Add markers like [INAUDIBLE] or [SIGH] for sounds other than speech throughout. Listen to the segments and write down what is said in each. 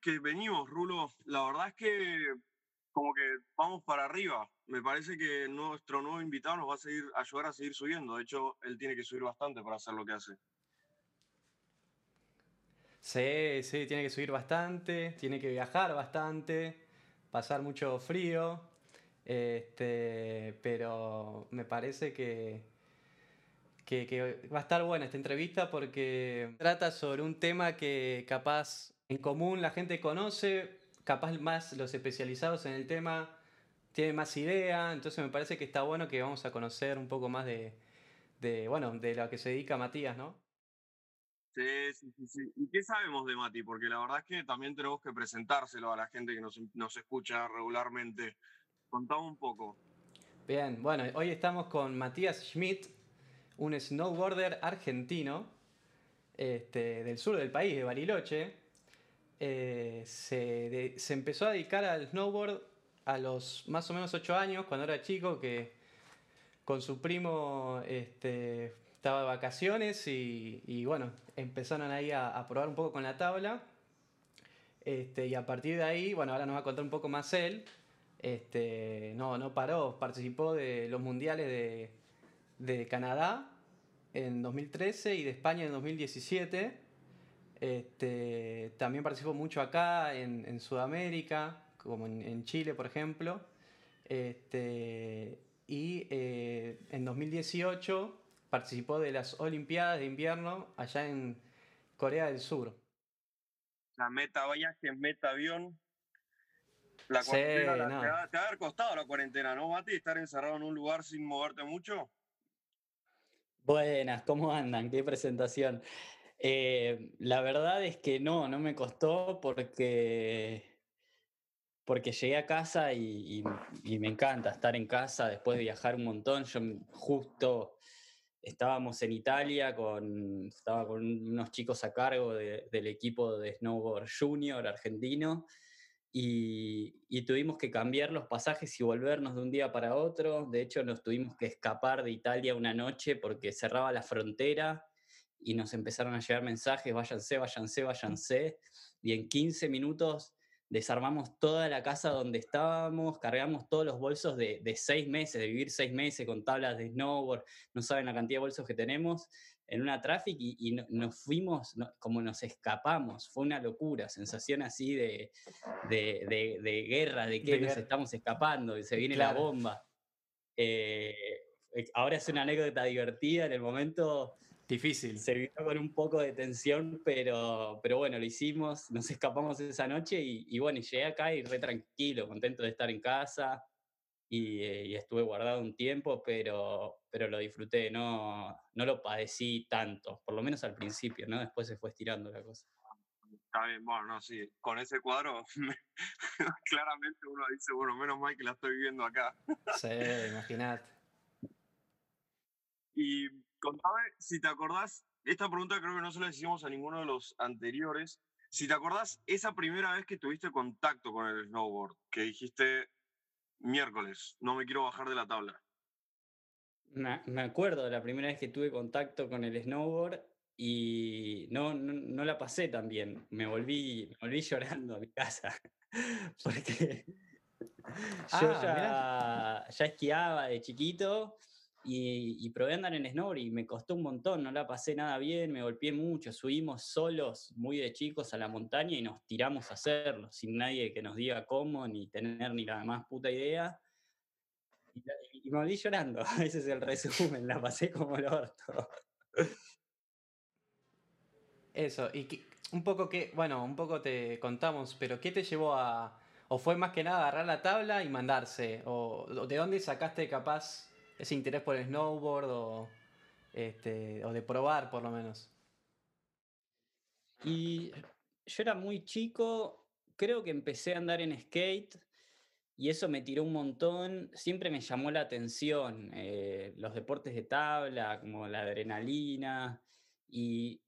que venimos, Rulo. La verdad es que como que vamos para arriba. Me parece que nuestro nuevo invitado nos va a seguir ayudar a seguir subiendo. De hecho, él tiene que subir bastante para hacer lo que hace. Sí, sí, tiene que subir bastante, tiene que viajar bastante, pasar mucho frío. Este, pero me parece que, que, que, va a estar buena esta entrevista porque trata sobre un tema que capaz en común la gente conoce, capaz más los especializados en el tema tienen más idea, entonces me parece que está bueno que vamos a conocer un poco más de, de bueno, de lo que se dedica Matías, ¿no? Sí, sí, sí, ¿Y qué sabemos de Mati? Porque la verdad es que también tenemos que presentárselo a la gente que nos, nos escucha regularmente. Contamos un poco. Bien, bueno, hoy estamos con Matías Schmidt, un snowboarder argentino este, del sur del país, de Bariloche, eh, se, se, empezó a dedicar al snowboard a los más o menos 8 años, cuando era chico, que con su primo este, estaba de vacaciones y, bueno, empezaron ahí a, probar un poco con la tabla. Este, y a partir de ahí, bueno, ahora nos va a contar un poco más él. Este, no, no paró, participó de los mundiales de, de Canadá en 2013 y de España en 2017 este, también participó mucho acá, en, Sudamérica, como en, Chile, por ejemplo. Este, y eh, en 2018 participó de las Olimpiadas de Invierno allá en Corea del Sur. La meta viaje, meta avión. La cuarentena, te, va, a haber costado la cuarentena, ¿no, Mati? Estar encerrado en un lugar sin moverte mucho. Buenas, ¿cómo andan? Qué presentación. Eh, la verdad es que no, no me costó porque, porque llegué a casa y, me encanta estar en casa después de viajar un montón. Yo justo estábamos en Italia, con, estaba con unos chicos a cargo del equipo de snowboard junior argentino. Y, y, tuvimos que cambiar los pasajes y volvernos de un día para otro. De hecho, nos tuvimos que escapar de Italia una noche porque cerraba la frontera y nos empezaron a llegar mensajes, váyanse, váyanse, váyanse, y en 15 minutos desarmamos toda la casa donde estábamos, cargamos todos los bolsos de, de seis meses, de vivir seis meses con tablas de snowboard, no saben la cantidad de bolsos que tenemos, en una traffic y, nos fuimos, como nos escapamos, fue una locura, sensación así de, de, de, guerra, de que nos estamos escapando, y se viene la bomba. Eh, ahora es una anécdota divertida, en el momento Difícil. Se vivió con un poco de tensión, pero, pero bueno, lo hicimos, nos escapamos esa noche y, bueno, y llegué acá y re tranquilo, contento de estar en casa y, eh, estuve guardado un tiempo, pero, pero lo disfruté, no, no lo padecí tanto, por lo menos al principio, ¿no? Después se fue estirando la cosa. Está bien, bueno, no, sí, con ese cuadro [LAUGHS] claramente uno dice, bueno, menos mal que la estoy viviendo acá. sí, imagínate. Y contame si te acordás, esta pregunta creo que no se la hicimos a ninguno de los anteriores. Si te acordás, esa primera vez que tuviste contacto con el snowboard, que dijiste miércoles, no me quiero bajar de la tabla. Me acuerdo de la primera vez que tuve contacto con el snowboard y no, no, la pasé tan bien. Me volví, me volví llorando a mi casa [LAUGHS] porque yo ah, ya, ya esquiaba de chiquito y, probé andar en snowboard y me costó un montón, no la pasé nada bien, me golpeé mucho, subimos solos, muy de chicos, a la montaña y nos tiramos a hacerlo, sin nadie que nos diga cómo, ni tener ni la más puta idea. Y, me volví llorando, [LAUGHS] ese es el resumen, la pasé como el orto. Eso, y un poco que, bueno, un poco te contamos, pero ¿qué te llevó a, o fue más que nada agarrar la tabla y mandarse? ¿O de dónde sacaste capaz ese interés por el snowboard o, este, o de probar por lo menos? Y yo era muy chico, creo que empecé a andar en skate y eso me tiró un montón. Siempre me llamó la atención eh, los deportes de tabla, como la adrenalina. Y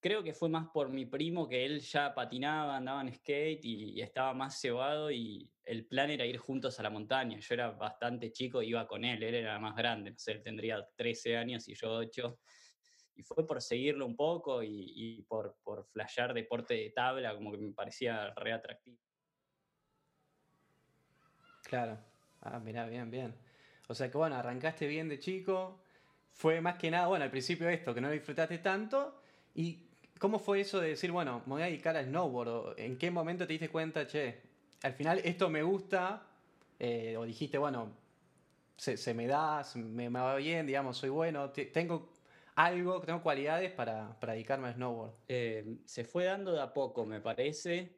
creo que fue más por mi primo que él ya patinaba, andaba en skate y, estaba más cebado y el plan era ir juntos a la montaña. Yo era bastante chico, iba con él, él era más grande, no sé, él tendría 13 años y yo 8. y fue por seguirlo un poco y, por, por flashear deporte de tabla, como que me parecía re atractivo. Claro. Ah, mirá, bien, bien. O sea que bueno, arrancaste bien de chico. Fue más que nada, bueno, al principio esto, que no disfrutaste tanto. ¿Y cómo fue eso de decir, bueno, me voy a dedicar al snowboard? ¿En qué momento te diste cuenta, che, al final esto me gusta? Eh, o dijiste, bueno, se, me da, me, va bien, digamos, soy bueno, tengo algo, tengo cualidades para, dedicarme al snowboard. Eh, se fue dando de a poco, me parece.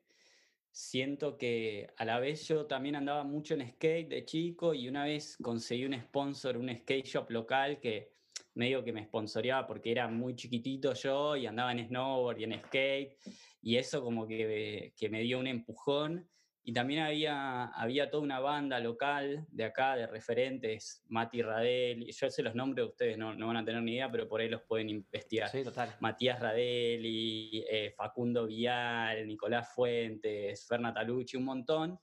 Siento que a la vez yo también andaba mucho en skate de chico y una vez conseguí un sponsor, un skate shop local que medio que me sponsoreaba porque era muy chiquitito yo y andaba en snowboard y en skate y eso como que, que me dio un empujón y también había, había toda una banda local de acá, de referentes, Mati Radel, yo sé los nombres, ustedes no, no, van a tener ni idea, pero por ahí los pueden investigar. Sí, total. Matías Radeli, eh, Facundo Vial, Nicolás Fuentes, Ferna Talucci, un montón,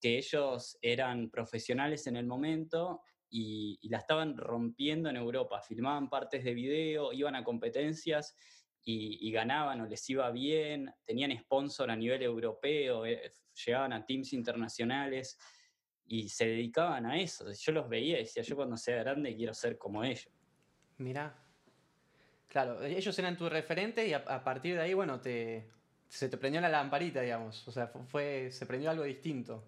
que ellos eran profesionales en el momento y, la estaban rompiendo en Europa, filmaban partes de video, iban a competencias y, ganaban o les iba bien, tenían sponsor a nivel europeo, eh, llegaban a teams internacionales y se dedicaban a eso. Yo los veía y decía, yo cuando sea grande quiero ser como ellos. Mirá. Claro, ellos eran tu referente y a, partir de ahí, bueno, te, se te prendió la lamparita, digamos. O sea, fue, se prendió algo distinto.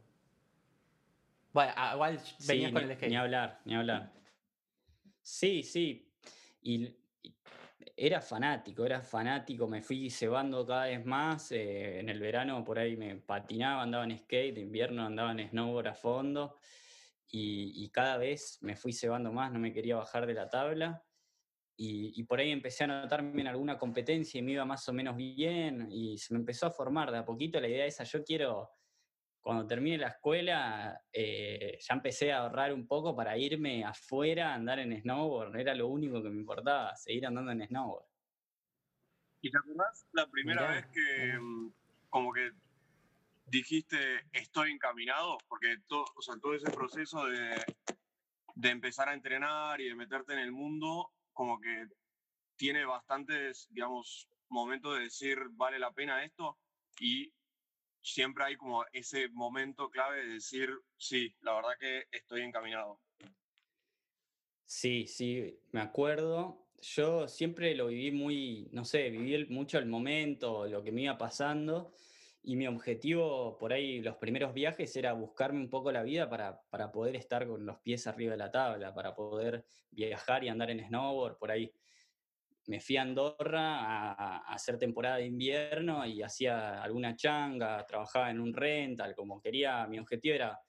Bueno, igual venías con el skate. Ni hablar, ni hablar. Sí, sí. Y era fanático, era fanático, me fui cebando cada vez más. Eh, en el verano por ahí me patinaba, andaba en skate, en invierno andaba en snowboard a fondo. Y, cada vez me fui cebando más, no me quería bajar de la tabla. Y, y, por ahí empecé a notarme en alguna competencia y me iba más o menos bien. Y se me empezó a formar de a poquito la idea esa, yo quiero cuando termine la escuela, eh, ya empecé a ahorrar un poco para irme afuera a andar en snowboard. Era lo único que me importaba, seguir andando en snowboard. ¿Y te acordás la primera vez que mm, como que dijiste estoy encaminado? Porque todo, o sea, todo ese proceso de, de empezar a entrenar y de meterte en el mundo, como que tiene bastantes, digamos, momentos de decir vale la pena esto y siempre hay como ese momento clave de decir, sí, la verdad que estoy encaminado. Sí, sí, me acuerdo. Yo siempre lo viví muy, no sé, viví mucho el momento, lo que me iba pasando. Y mi objetivo por ahí, los primeros viajes, era buscarme un poco la vida para, para poder estar con los pies arriba de la tabla, para poder viajar y andar en snowboard por ahí me fui a Andorra a, hacer temporada de invierno y hacía alguna changa, trabajaba en un rental, como quería, mi objetivo era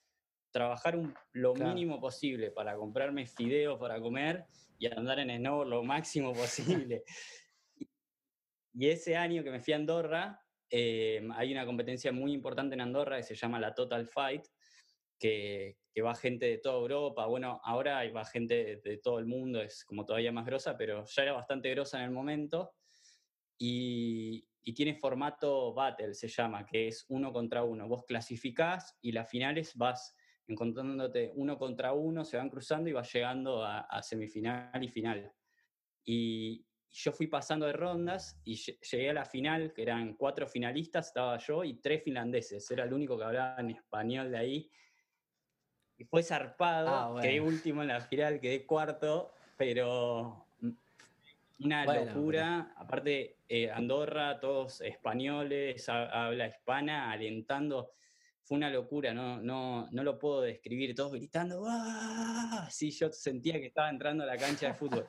trabajar lo mínimo posible para comprarme fideos para comer y andar en snowboard lo máximo [LAUGHS] posible. y ese año que me fui a Andorra, eh, hay una competencia muy importante en Andorra que se llama la Total Fight, que, va gente de toda Europa. Bueno, ahora va gente de, todo el mundo, es como todavía más grosa, pero ya era bastante grosa en el momento. Y, tiene formato battle, se llama, que es uno contra uno. Vos clasificás y las finales vas encontrándote uno contra uno, se van cruzando y vas llegando a, semifinal y final. Y, yo fui pasando de rondas y llegué a la final, que eran cuatro finalistas, estaba yo y tres finlandeses. Era el único que hablaba en español de ahí y fue zarpado, ah, quedé último en la final, quedé cuarto, pero una locura. Aparte, eh, Andorra, todos españoles, habla hispana, alentando. Fue una locura, no, no, no lo puedo describir, todos gritando, ¡ah! Sí, yo sentía que estaba entrando a la cancha de fútbol.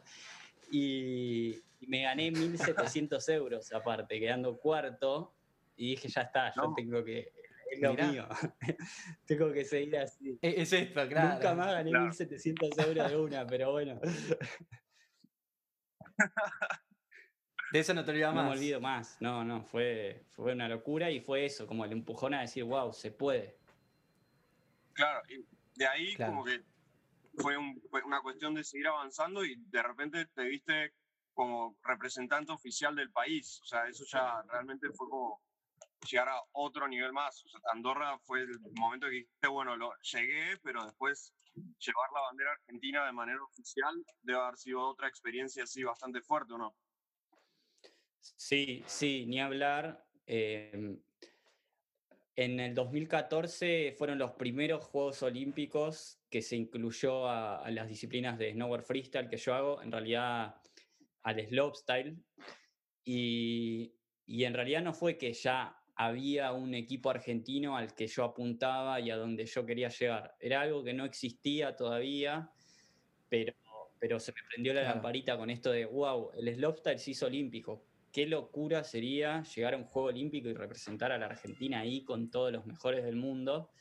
Y, me gané [LAUGHS] 1.700 euros aparte, quedando cuarto. Y dije, ya está, yo tengo que es lo mío. [LAUGHS] Tengo que seguir así. E-, es, esto, claro. Nunca más gané 1.700 euros de una, pero bueno. [LAUGHS] De eso no te olvidas más. No me olvido más. No, no, fue, fue una locura y fue eso, como el empujón a decir, wow, se puede. Claro, y de ahí como que fue, una cuestión de seguir avanzando y de repente te viste como representante oficial del país. O sea, eso ya realmente fue como llegar a otro nivel más. Andorra fue el momento que dijiste, bueno, lo, llegué, pero después llevar la bandera argentina de manera oficial debe haber sido otra experiencia así bastante fuerte, ¿o no? Sí, sí, ni hablar. Em, en el 2014 fueron los primeros Juegos Olímpicos que se incluyó a, las disciplinas de snowboard freestyle que yo hago, en realidad al slopestyle. Y, y en realidad no fue que ya había un equipo argentino al que yo apuntaba y a donde yo quería llegar. Era algo que no existía todavía, pero, pero se me prendió la lamparita con esto de, wow, el slopestyle se hizo olímpico. Qué locura sería llegar a un juego olímpico y representar a la Argentina ahí con todos los mejores del mundo.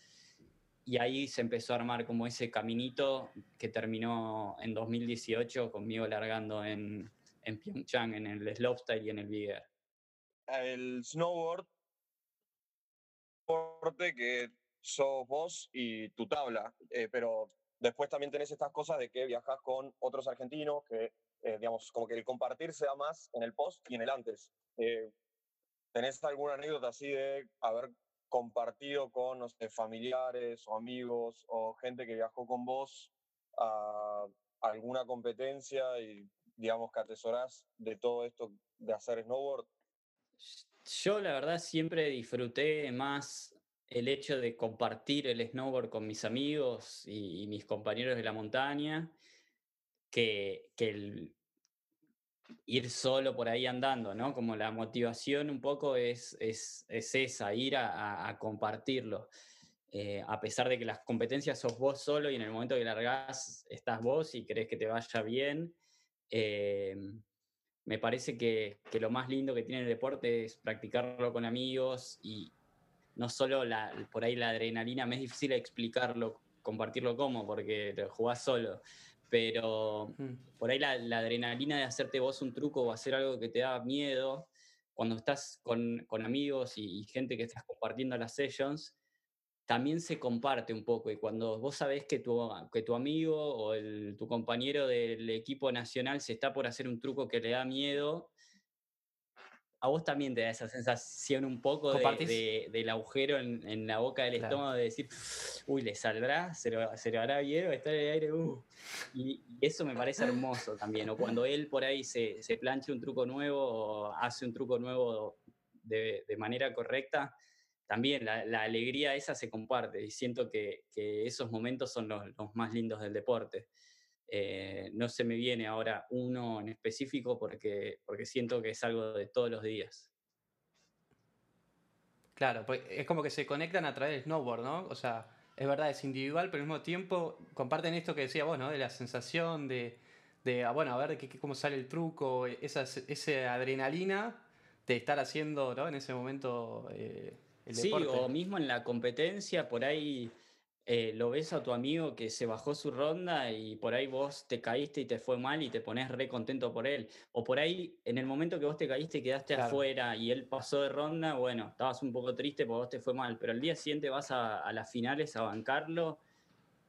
Y ahí se empezó a armar como ese caminito que terminó en 2018 conmigo largando en, en Pyeongchang, en el slopestyle y en el big air. El snowboard que sos vos y tu tabla, eh, pero después también tenés estas cosas de que viajas con otros argentinos, que eh, digamos, como que el compartir se da más en el post y en el antes. Eh, ¿Tenés alguna anécdota así de haber compartido con no sé, familiares o amigos o gente que viajó con vos a alguna competencia y digamos que atesorás de todo esto de hacer snowboard? Yo la verdad siempre disfruté más el hecho de compartir el snowboard con mis amigos y, mis compañeros de la montaña que, el ir solo por ahí andando, ¿no? Como la motivación un poco es, es, esa, ir a, compartirlo. Eh, a pesar de que las competencias sos vos solo y en el momento que largás estás vos y crees que te vaya bien, eh, me parece que, lo más lindo que tiene el deporte es practicarlo con amigos y no solo la, por ahí la adrenalina, me es difícil explicarlo, compartirlo como, porque te jugás solo, pero por ahí la, adrenalina de hacerte vos un truco o hacer algo que te da miedo, cuando estás con, amigos y, y, gente que estás compartiendo las sessions, también se comparte un poco y cuando vos sabés que tu, que tu amigo o tu compañero del equipo nacional se está por hacer un truco que le da miedo, a vos también te da esa sensación un poco de, del agujero en, la boca del estómago de decir, uy, le saldrá, se lo, se hará bien, está en el aire, uh". y, eso me parece hermoso también, o cuando él por ahí se, se plancha un truco nuevo o hace un truco nuevo de, de manera correcta, también la, alegría esa se comparte y siento que, esos momentos son los, más lindos del deporte. Eh, no se me viene ahora uno en específico porque, porque siento que es algo de todos los días. Claro, pues es como que se conectan a través del snowboard, ¿no? O sea, es verdad, es individual, pero al mismo tiempo comparten esto que decía vos, ¿no? De la sensación de, de ah, bueno, a ver cómo sale el truco, esa, esa adrenalina de estar haciendo, ¿no? En ese momento eh, sí, o mismo en la competencia, por ahí eh, lo ves a tu amigo que se bajó su ronda y por ahí vos te caíste y te fue mal y te pones re contento por él. O por ahí, en el momento que vos te caíste y quedaste afuera y él pasó de ronda, bueno, estabas un poco triste porque vos te fue mal, pero al día siguiente vas a, las finales a bancarlo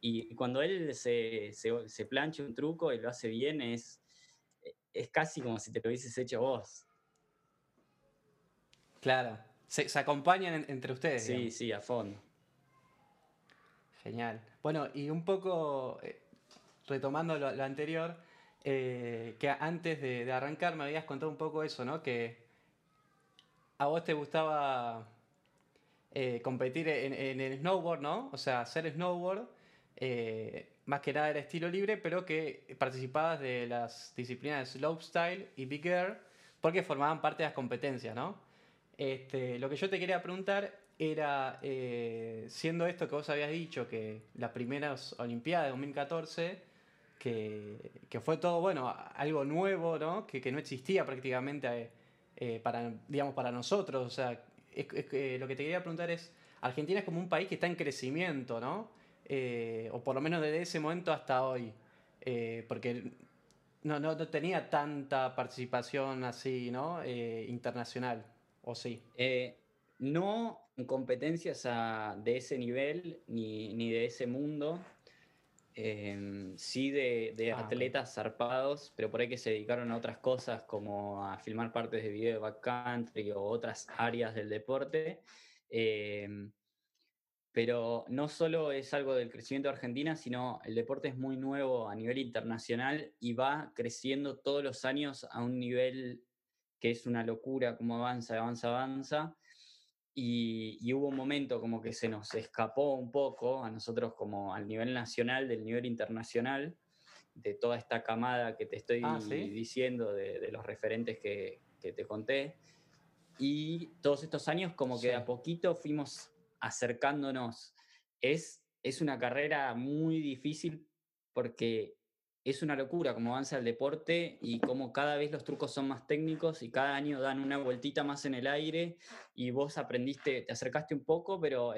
y cuando él se, se, plancha un truco y lo hace bien, es, es casi como si te lo hubieses hecho vos. Claro, se, acompañan entre ustedes. Sí, sí, a fondo. Genial. Bueno, y un poco eh, retomando lo, anterior, eh, que antes de, arrancar me habías contado un poco eso, ¿no? Que a vos te gustaba eh, competir en, el snowboard, ¿no? O sea, hacer snowboard, más que nada era estilo libre, pero que participabas de las disciplinas slopestyle y big air, porque formaban parte de las competencias, ¿no? Este, lo que yo te quería preguntar era, eh, siendo esto que vos habías dicho, que las primeras Olimpiadas de 2014, que, fue todo, bueno, algo nuevo, ¿no? Que, no existía prácticamente eh, para, digamos, para nosotros. O sea, lo que te quería preguntar es, Argentina es como un país que está en crecimiento, ¿no? Eh, o por lo menos desde ese momento hasta hoy. porque no, no, tenía tanta participación así, ¿no? internacional. ¿O sí? Eh, no en competencias de ese nivel ni, de ese mundo. Em, sí de, ah, atletas zarpados, pero por ahí que se dedicaron a otras cosas como a filmar partes de video de backcountry o otras áreas del deporte. Em, pero no solo es algo del crecimiento de Argentina, sino el deporte es muy nuevo a nivel internacional y va creciendo todos los años a un nivel que es una locura cómo avanza, avanza, avanza. Y, hubo un momento como que se nos escapó un poco a nosotros como al nivel nacional, del nivel internacional, de toda esta camada que te estoy ah, diciendo, de, los referentes que, te conté. Y todos estos años como que a poquito fuimos acercándonos. Es, es una carrera muy difícil porque es una locura cómo avanza el deporte y cómo cada vez los trucos son más técnicos y cada año dan una vueltita más en el aire y vos aprendiste, te acercaste un poco, pero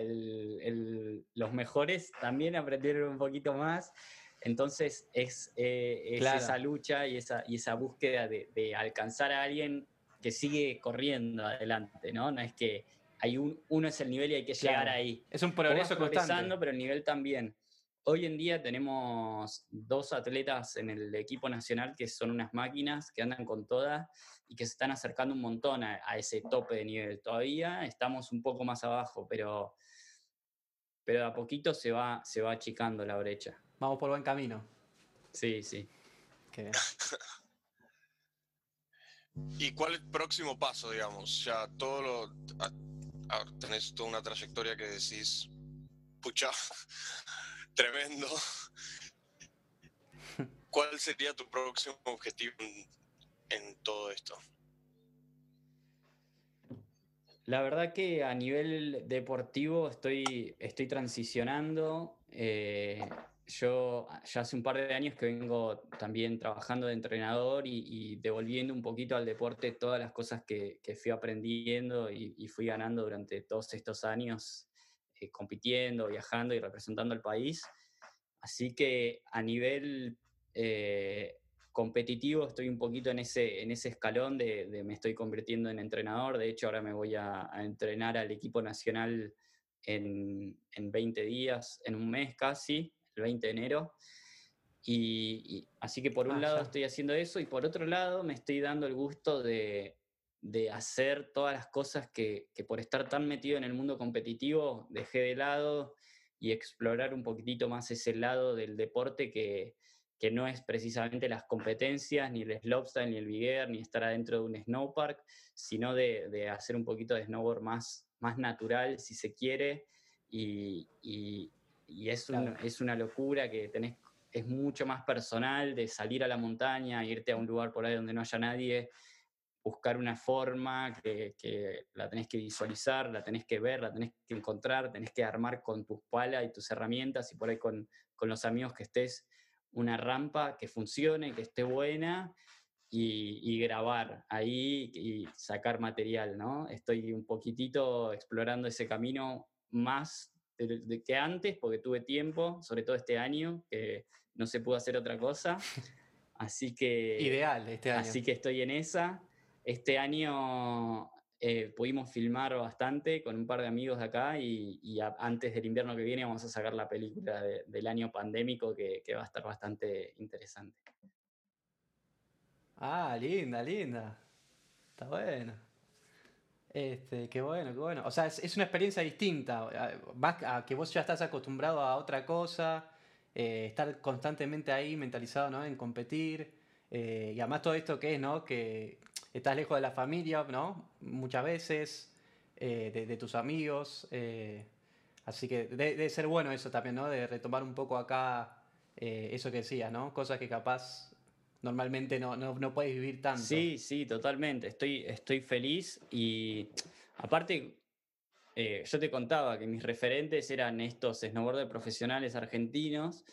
los mejores también aprendieron un poquito más. Entonces es, eh, esa lucha y esa, y esa búsqueda de, alcanzar a alguien que sigue corriendo adelante, ¿no? No es que hay un, uno es el nivel y hay que llegar ahí. Es un progreso constante. pero el nivel también. Hoy en día tenemos dos atletas en el equipo nacional que son unas máquinas que andan con todas y que se están acercando un montón a, ese tope de nivel. Todavía estamos un poco más abajo, pero, pero a poquito se va, se va achicando la brecha. Vamos por buen camino. Sí, sí. [LAUGHS] ¿Y cuál es el próximo paso, digamos? Ya todo lo... tenés toda una trayectoria que decís, pucha, Tremendo. [LAUGHS] ¿Cuál sería tu próximo objetivo en, todo esto? La verdad que a nivel deportivo estoy, estoy transicionando. Eh, yo ya hace un par de años que vengo también trabajando de entrenador y, devolviendo un poquito al deporte todas las cosas que, fui aprendiendo y, fui ganando durante todos estos años eh, compitiendo, viajando y representando al país. Así que a nivel eh, competitivo estoy un poquito en ese, en ese escalón de, me estoy convirtiendo en entrenador. De hecho, ahora me voy a, entrenar al equipo nacional en, en, 20 días, en un mes casi, el 20 de enero. Y, así que por un ah, lado estoy haciendo eso y por otro lado me estoy dando el gusto de, de hacer todas las cosas que, por estar tan metido en el mundo competitivo dejé de lado y explorar un poquitito más ese lado del deporte que, no es precisamente las competencias, ni el slopestyle, ni el big ni estar adentro de un snowpark, sino de, hacer un poquito de snowboard más, más natural, si se quiere, y, es, es una locura que tenés, es mucho más personal de salir a la montaña, irte a un lugar por ahí donde no haya nadie, buscar una forma que, la tenés que visualizar, la tenés que ver, la tenés que encontrar, tenés que armar con tus palas y tus herramientas y por ahí con, los amigos que estés una rampa que funcione, que esté buena y, grabar ahí y sacar material, ¿no? Estoy un poquitito explorando ese camino más de, que antes porque tuve tiempo, sobre todo este año, que no se pudo hacer otra cosa. Así que... Ideal este año. Así que estoy en esa. Este año eh, pudimos filmar bastante con un par de amigos de acá y, antes del invierno que viene vamos a sacar la película del año pandémico que, va a estar bastante interesante. Ah, linda, linda. Está bueno. Este, qué bueno, qué bueno. O sea, es, una experiencia distinta. Vas a que vos ya estás acostumbrado a otra cosa, eh, estar constantemente ahí mentalizado ¿no? en competir. Eh, y además todo esto que es, ¿no? Que estás lejos de la familia, ¿no? Muchas veces, eh, de, tus amigos. Eh, así que debe, ser bueno eso también, ¿no? De retomar un poco acá eh, eso que decías, ¿no? Cosas que capaz normalmente no, no, puedes vivir tanto. Sí, sí, totalmente. Estoy, estoy feliz y aparte, yo te contaba que mis referentes eran estos snowboarders profesionales argentinos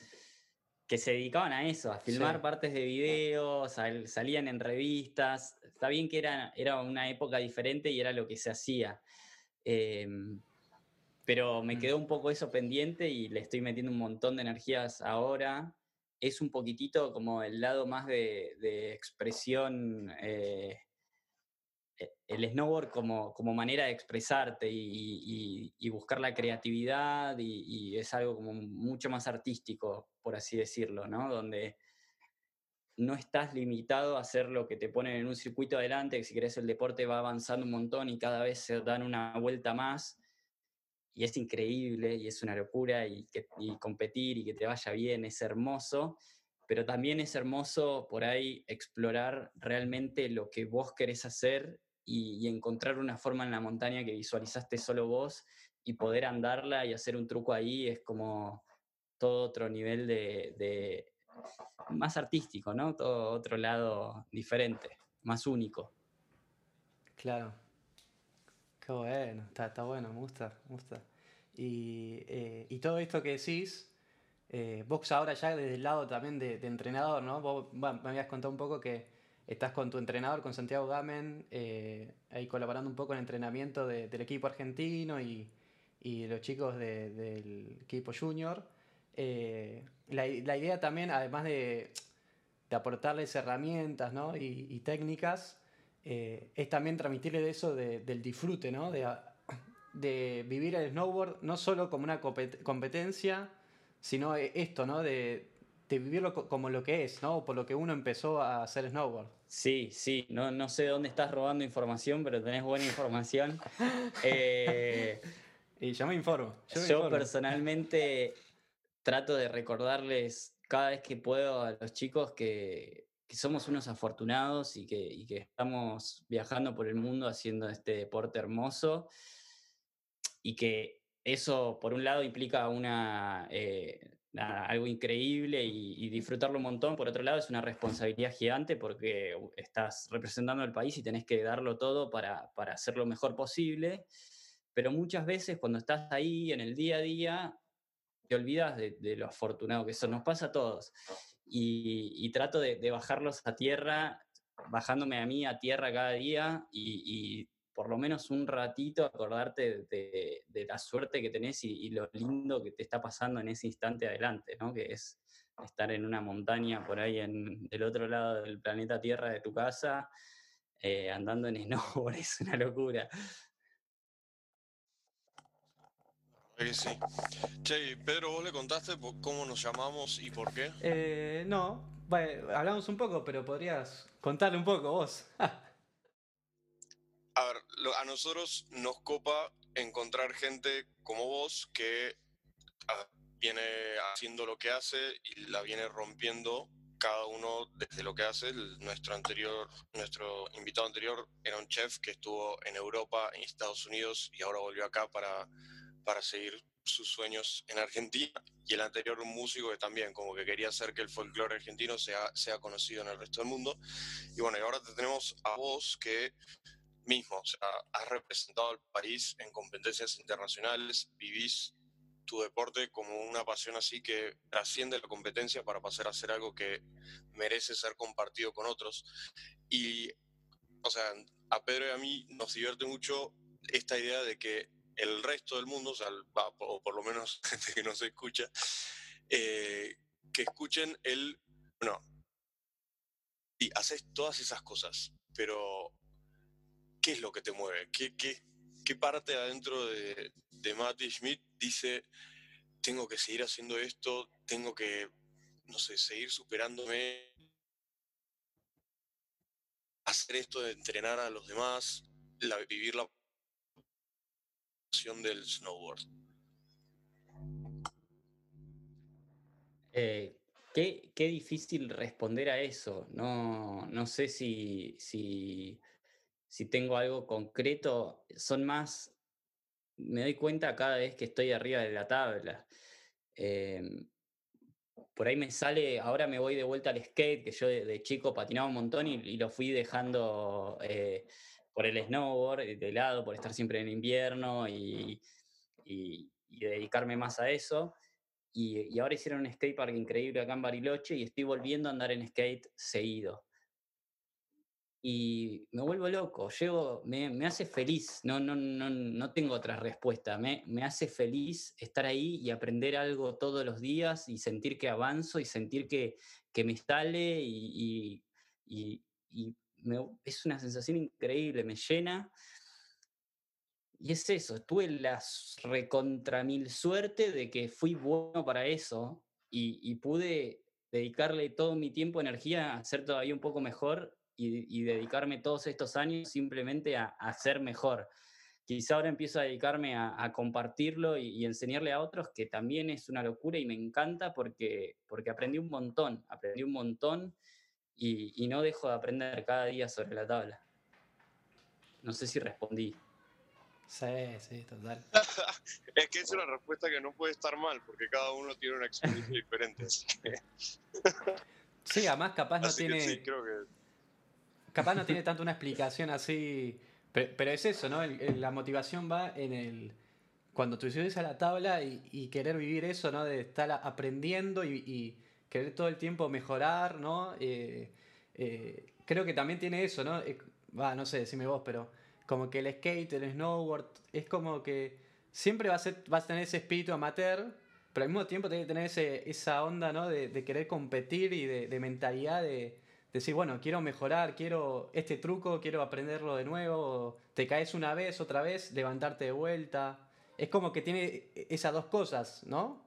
que se dedicaban a eso, a filmar partes de videos, salían en revistas. Está bien que era, era una época diferente y era lo que se hacía. Em, pero me mm. quedó un poco eso pendiente y le estoy metiendo un montón de energías ahora. Es un poquitito como el lado más de, expresión eh, el snowboard como, como, manera de expresarte y, buscar la creatividad y, es algo como mucho más artístico, por así decirlo, ¿no? Donde no estás limitado a hacer lo que te ponen en un circuito adelante, si querés el deporte va avanzando un montón y cada vez se dan una vuelta más y es increíble y es una locura que, y competir y que te vaya bien es hermoso, pero también es hermoso por ahí explorar realmente lo que vos querés hacer y, encontrar una forma en la montaña que visualizaste solo vos y poder andarla y hacer un truco ahí es como todo otro nivel de, más artístico, ¿no? Todo otro lado diferente, más único. Claro. Qué bueno, está, bueno, me gusta, me gusta. Y, eh, y todo esto que decís, eh, vos ahora ya desde el lado también de, entrenador, ¿no? Vos me habías contado un poco que estás con tu entrenador, con Santiago Gamen, eh, ahí colaborando un poco en el entrenamiento del equipo argentino y, y los chicos del equipo junior. Eh, la, idea también, además de, aportarles herramientas ¿no? y, técnicas, es también transmitirles eso del disfrute, ¿no? De, de vivir el snowboard no solo como una competencia, sino e, esto, ¿no? De, vivirlo como lo que es, ¿no? Por lo que uno empezó a hacer snowboard. Sí, sí, no, no sé dónde estás robando información, pero tenés buena información. [LAUGHS] Eh, y yo me informo. Yo, personalmente trato de recordarles cada vez que puedo a los chicos que, somos unos afortunados y que, y que estamos viajando por el mundo haciendo este deporte hermoso y que eso, por un lado, implica una, eh, algo increíble y, disfrutarlo un montón. Por otro lado, es una responsabilidad gigante porque estás representando al país y tenés que darlo todo para, para hacer lo mejor posible. Pero muchas veces cuando estás ahí en el día a día, te olvidas de, lo afortunado que eso nos pasa a todos. Y, trato de, bajarlos a tierra, bajándome a mí a tierra cada día y por lo menos un ratito acordarte de, la suerte que tenés y, lo lindo que te está pasando en ese instante adelante, ¿no? Que es estar en una montaña por ahí en el otro lado del planeta Tierra de tu casa, eh, andando en snowboard, [LAUGHS] es una locura. sí. Che, Pedro, ¿vos le contaste cómo nos llamamos y por qué? Eh, no, hablamos un poco, pero podrías contarle un poco vos. [LAUGHS] Ver, a nosotros nos copa encontrar gente como vos que ah, viene haciendo lo que hace y la viene rompiendo cada uno desde lo que hace. nuestro anterior, nuestro invitado anterior era un chef que estuvo en Europa, en Estados Unidos y ahora volvió acá para, para seguir sus sueños en Argentina. Y el anterior un músico que también como que quería hacer que el folclore argentino sea, sea conocido en el resto del mundo. Y bueno, y ahora te tenemos a vos que mismo, o sea, has representado al país en competencias internacionales, vivís tu deporte como una pasión así que trasciende la competencia para pasar a ser algo que merece ser compartido con otros. Y, o sea, a Pedro y a mí nos divierte mucho esta idea de que el resto del mundo, o, o por lo menos [LAUGHS] gente que no se escucha, eh, que escuchen el, bueno, y haces todas esas cosas, pero ¿qué es lo que te mueve? ¿Qué, qué, parte adentro de, de Mati Schmidt dice, tengo que seguir haciendo esto, tengo que, no sé, seguir superándome, hacer esto de entrenar a los demás, vivir la pasión del snowboard? Eh, qué, qué, difícil responder a eso. No, no sé si, si si tengo algo concreto, son más, me doy cuenta cada vez que estoy arriba de la tabla. Em, por ahí me sale, ahora me voy de vuelta al skate, que yo de, chico patinaba un montón y, lo fui dejando eh, por el snowboard eh, de lado, por estar siempre en invierno y, dedicarme más a eso. Y, y, ahora hicieron un skatepark increíble acá en Bariloche y estoy volviendo a andar en skate seguido y me vuelvo loco, llego, me, me, hace feliz, no, no, no, no tengo otra respuesta, me, me, hace feliz estar ahí y aprender algo todos los días y sentir que avanzo y sentir que, que me sale y, y, y, es una sensación increíble, me llena. Y es eso, tuve la recontra mil suerte de que fui bueno para eso y, pude dedicarle todo mi tiempo, energía a ser todavía un poco mejor y, dedicarme todos estos años simplemente a, ser mejor. quizá ahora empiezo a dedicarme a, compartirlo y, enseñarle a otros, que también es una locura y me encanta porque, porque aprendí un montón, aprendí un montón y, no dejo de aprender cada día sobre la tabla. No sé si respondí. Sí, sí, total. [LAUGHS] es que es una respuesta que no puede estar mal, porque cada uno tiene una experiencia diferente. sí, además capaz no [LAUGHS] tiene... Sí, creo que... Capaz no tiene tanto una explicación así pero, es eso, ¿no? la motivación va en el. Cuando tú subes a la tabla y, querer vivir eso, ¿no? De estar aprendiendo y, querer todo el tiempo mejorar, ¿no? Eh, eh, creo que también tiene eso, ¿no? Va, no sé, decime vos, pero como que el skate, el snowboard, es como que siempre vas a, ser, vas a tener ese espíritu amateur, pero al mismo tiempo tiene que tener ese, esa onda, ¿no? De, querer competir y de mentalidad de, decir, bueno, quiero mejorar, quiero este truco, quiero aprenderlo de nuevo, te caes una vez, otra vez, levantarte de vuelta. Es como que tiene esas dos cosas, ¿no?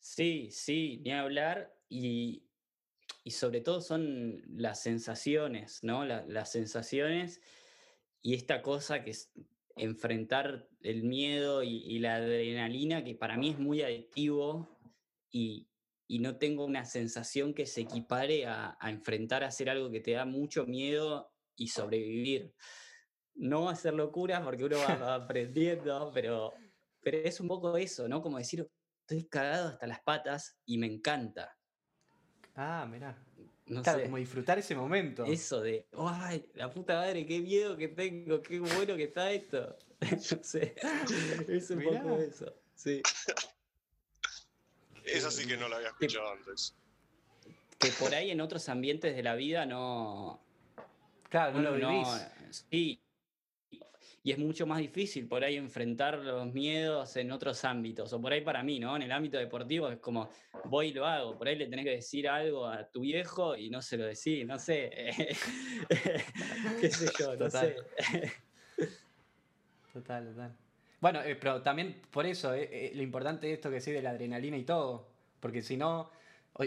Sí, sí, ni hablar. Y, sobre todo son las sensaciones, ¿no? las sensaciones y esta cosa que es enfrentar el miedo y, y, la adrenalina, que para mí es muy adictivo y, y no tengo una sensación que se equipare a, enfrentar a hacer algo que te da mucho miedo y sobrevivir. No hacer locuras porque uno va [LAUGHS] aprendiendo, pero, pero es un poco eso, ¿no? Como decir, estoy cagado hasta las patas y me encanta. Ah, mirá. No claro, como disfrutar ese momento. Eso de, ¡ay, la puta madre, qué miedo que tengo, qué bueno que está esto! [LAUGHS] no sé, [LAUGHS] es un poco eso, sí. Esa sí que no la había escuchado antes. Que por ahí en otros ambientes de la vida no. Claro, no lo vivís. sí. Y es mucho más difícil por ahí enfrentar los miedos en otros ámbitos. O por ahí para mí, ¿no? En el ámbito deportivo es como, voy y lo hago. Por ahí le tenés que decir algo a tu viejo y no se lo decís, no sé. [LAUGHS] ¿Qué sé yo? No sé. Total, total. Bueno, eh, pero también por eso, eh, eh, lo importante es esto que sí de la adrenalina y todo. Porque si no,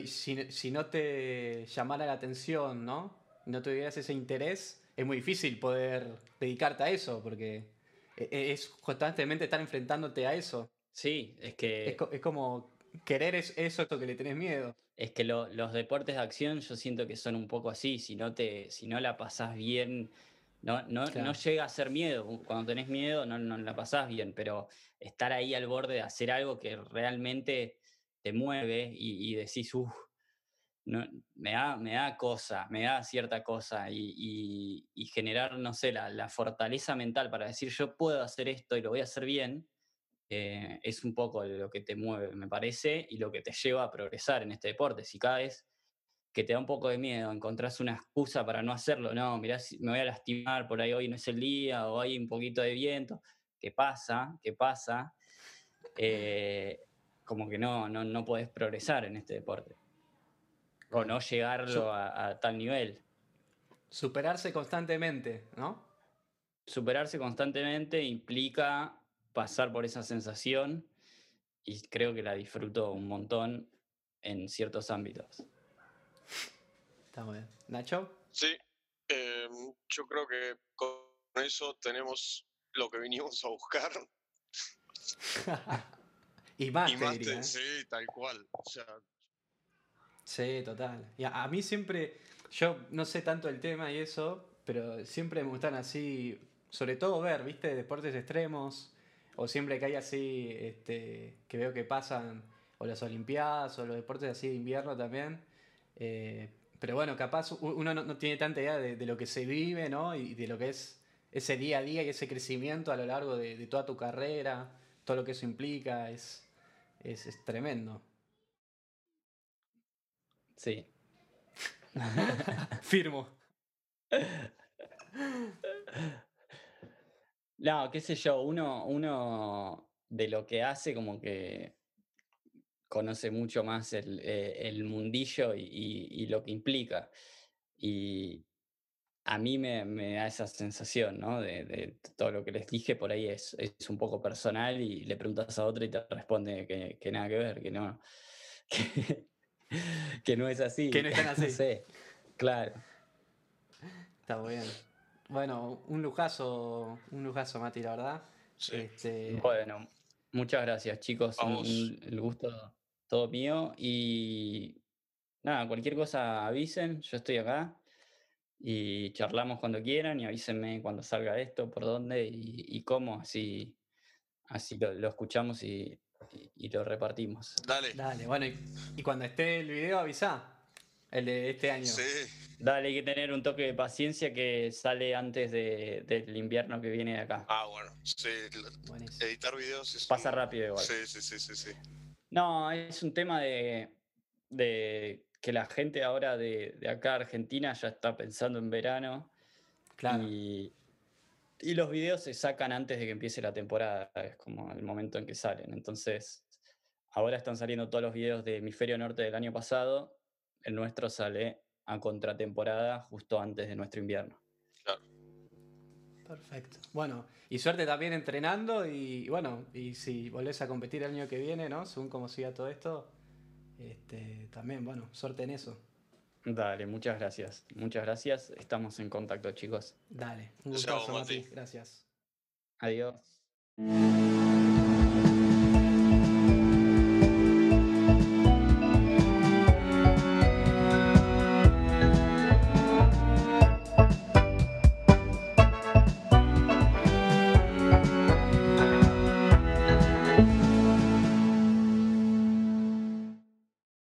si, si no te llamara la atención, ¿no? No tuvieras ese interés, es muy difícil poder dedicarte a eso, porque es constantemente estar enfrentándote a eso. Sí, es que. Es, como querer es eso que le tenés miedo. Es que los deportes de acción yo siento que son un poco así. Si no, te, si no la pasás bien no, no, no, llega a ser miedo. Cuando tenés miedo no, no, la pasás bien, pero estar ahí al borde de hacer algo que realmente te mueve y, decís, uff, no, me, da, me da cosa, me da cierta cosa y, generar, no sé, la, fortaleza mental para decir yo puedo hacer esto y lo voy a hacer bien, eh, es un poco lo que te mueve, me parece, y lo que te lleva a progresar en este deporte. Si cada vez que te da un poco de miedo, encontrás una excusa para no hacerlo, no, mirá, me voy a lastimar, por ahí hoy no es el día, o hay un poquito de viento, ¿qué pasa? ¿Qué pasa? Eh, como que no, no, no podés progresar en este deporte. O no llegarlo a, tal nivel. Superarse constantemente, ¿no? Superarse constantemente implica pasar por esa sensación y creo que la disfruto un montón en ciertos ámbitos. Está bien. ¿Nacho? Sí, em, yo creo que con eso tenemos lo que vinimos a buscar. [LAUGHS] y más, ¿eh? Sí, tal cual. Sí, total. Y a, mí siempre, yo no sé tanto el tema y eso, pero siempre me gustan así, sobre todo ver, ¿viste? Deportes extremos, o siempre que hay así, este, que veo que pasan, o las Olimpiadas, o los deportes así de invierno también. Eh, pero bueno, capaz uno no, tiene tanta idea de, lo que se vive, ¿no? Y de lo que es ese día a día y ese crecimiento a lo largo de, toda tu carrera, todo lo que eso implica, es, es, tremendo. Sí. [LAUGHS] Firmo. No, qué sé yo, uno, uno de lo que hace como que conoce mucho más el, eh, mundillo y, lo que implica. Y a mí me, da esa sensación, ¿no? De, todo lo que les dije por ahí es, un poco personal y le preguntas a otro y te responde que, nada que ver, que no, [LAUGHS] que, no es así. Que no están [LAUGHS] así. claro. Está bien. Bueno, un lujazo, un lujazo, Mati, la verdad. Sí. Este, Bueno, muchas gracias, chicos. Un- Vamos. un- el gusto todo mío. Y nada, cualquier cosa avisen, yo estoy acá. Y charlamos cuando quieran y avísenme cuando salga esto, por dónde y, y cómo, así, así lo, lo escuchamos y, y- y lo repartimos. Dale. Dale, bueno, y, y cuando esté el video avisá. El de este año. Sí. Dale, hay que tener un toque de paciencia que sale antes de- del invierno que viene de acá. Ah, bueno. Sí. Buenísimo. Editar videos es Pasa un- rápido igual. Sí, sí, sí, sí, sí. No, es un tema de, de que la gente ahora de, de acá, Argentina, ya está pensando en verano Claro. y, y los videos se sacan antes de que empiece la temporada, es como el momento en que salen. Entonces, ahora están saliendo todos los videos de Hemisferio Norte del año pasado, el nuestro sale a contratemporada justo antes de nuestro invierno. Perfecto. Bueno, y suerte también entrenando y bueno, y si volvés a competir el año que viene, ¿no? Según cómo siga todo esto, este, también, bueno, suerte en eso. Dale, muchas gracias. Muchas gracias. Estamos en contacto, chicos. Dale, un gustazo, Mati. Mati. Gracias. Adiós.